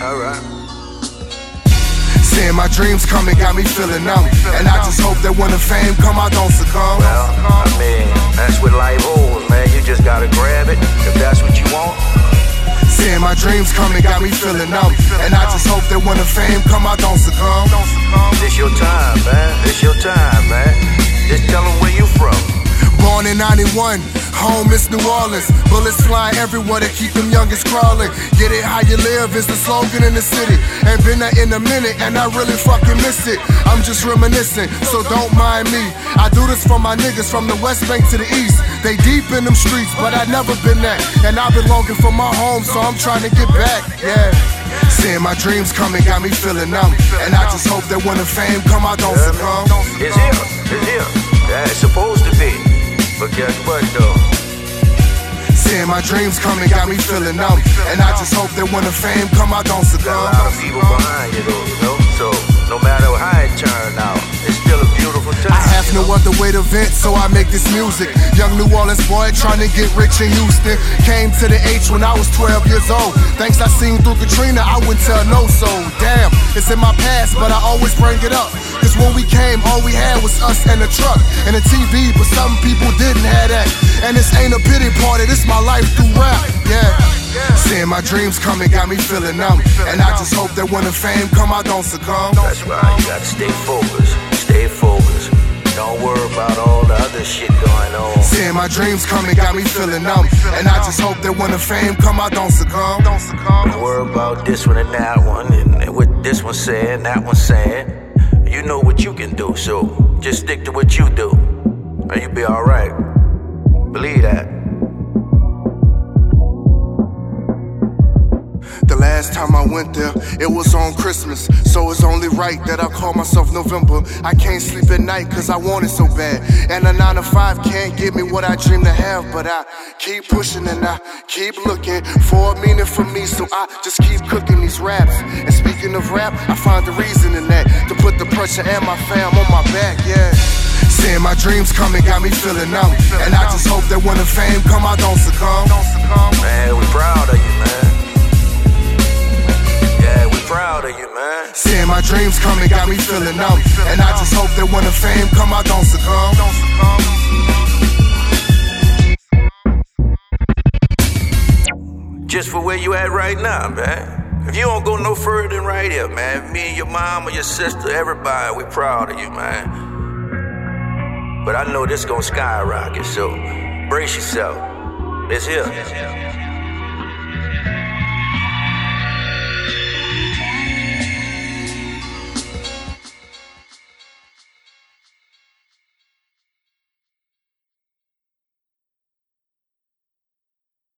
Alright. Seeing my dreams coming got me feeling numb. And I just hope that when the fame come, I don't succumb. Well, I mean, that's what life holds, man. You just gotta grab it if that's what you want. Seeing my dreams coming got me feeling numb. And I just hope that when the fame come, I don't succumb. This your time, man. This your time, man. Just tell them where you from. Born in 91, home is New Orleans. Bullets flying everywhere to keep them youngest crawling. Get it how you live is the slogan in the city. Ain't been there in a minute and I really fucking miss it. I'm just reminiscing, so don't mind me. I do this for my niggas from the West Bank to the East. They deep in them streets, but I never been that. And I've been longing for my home, so I'm trying to get back, yeah. Seeing my dreams coming got me feeling numb. And I just hope that when the fame come, I don't succumb. It's here. It's here. Yeah, it's supposed to be. But guess what, My dreams coming got me feeling numb. And I just hope that when the fame come, I don't succumb. Got a lot of people behind you, though, you know? So, no matter how it turned out, have no other way to vent, so I make this music. Young New Orleans boy trying to get rich in Houston. Came to the H when I was 12 years old. Thanks I seen through Katrina, I wouldn't tell no soul. Damn, it's in my past, but I always bring it up. Cause when we came, all we had was us and a truck and a TV, but some people didn't have that. And this ain't a pity party, this my life through rap, yeah. Seeing my dreams coming got me feeling numb. And I just hope that when the fame come, I don't succumb. That's right, you gotta stay focused. Stay focused. Don't worry about all the other shit going on. Seeing my dreams coming got me feeling numb. And I just hope that when the fame come, I don't succumb. Don't succumb. Don't worry about this one and that one, and, and what this one saying, that one saying. You know what you can do, so just stick to what you do, and you'll be alright. Last time I went there, it was on Christmas. So it's only right that I call myself November. I can't sleep at night cause I want it so bad. And a 9 to 5 can't give me what I dream to have. But I keep pushing and I keep looking for a meaning for me. So I just keep cooking these raps. And speaking of rap, I find the reason in that. To put the pressure and my fam on my back, yeah. Seeing my dreams coming got me feeling numb. And I just hope that when the fame come, I don't succumb. Seeing my dreams coming got me feeling numb. And I just hope that when the fame come, I don't succumb. Just for where you at right now, man. If you don't go no further than right here, man, me and your mom or your sister, everybody, we proud of you, man. But I know this gonna skyrocket, so brace yourself. It's here.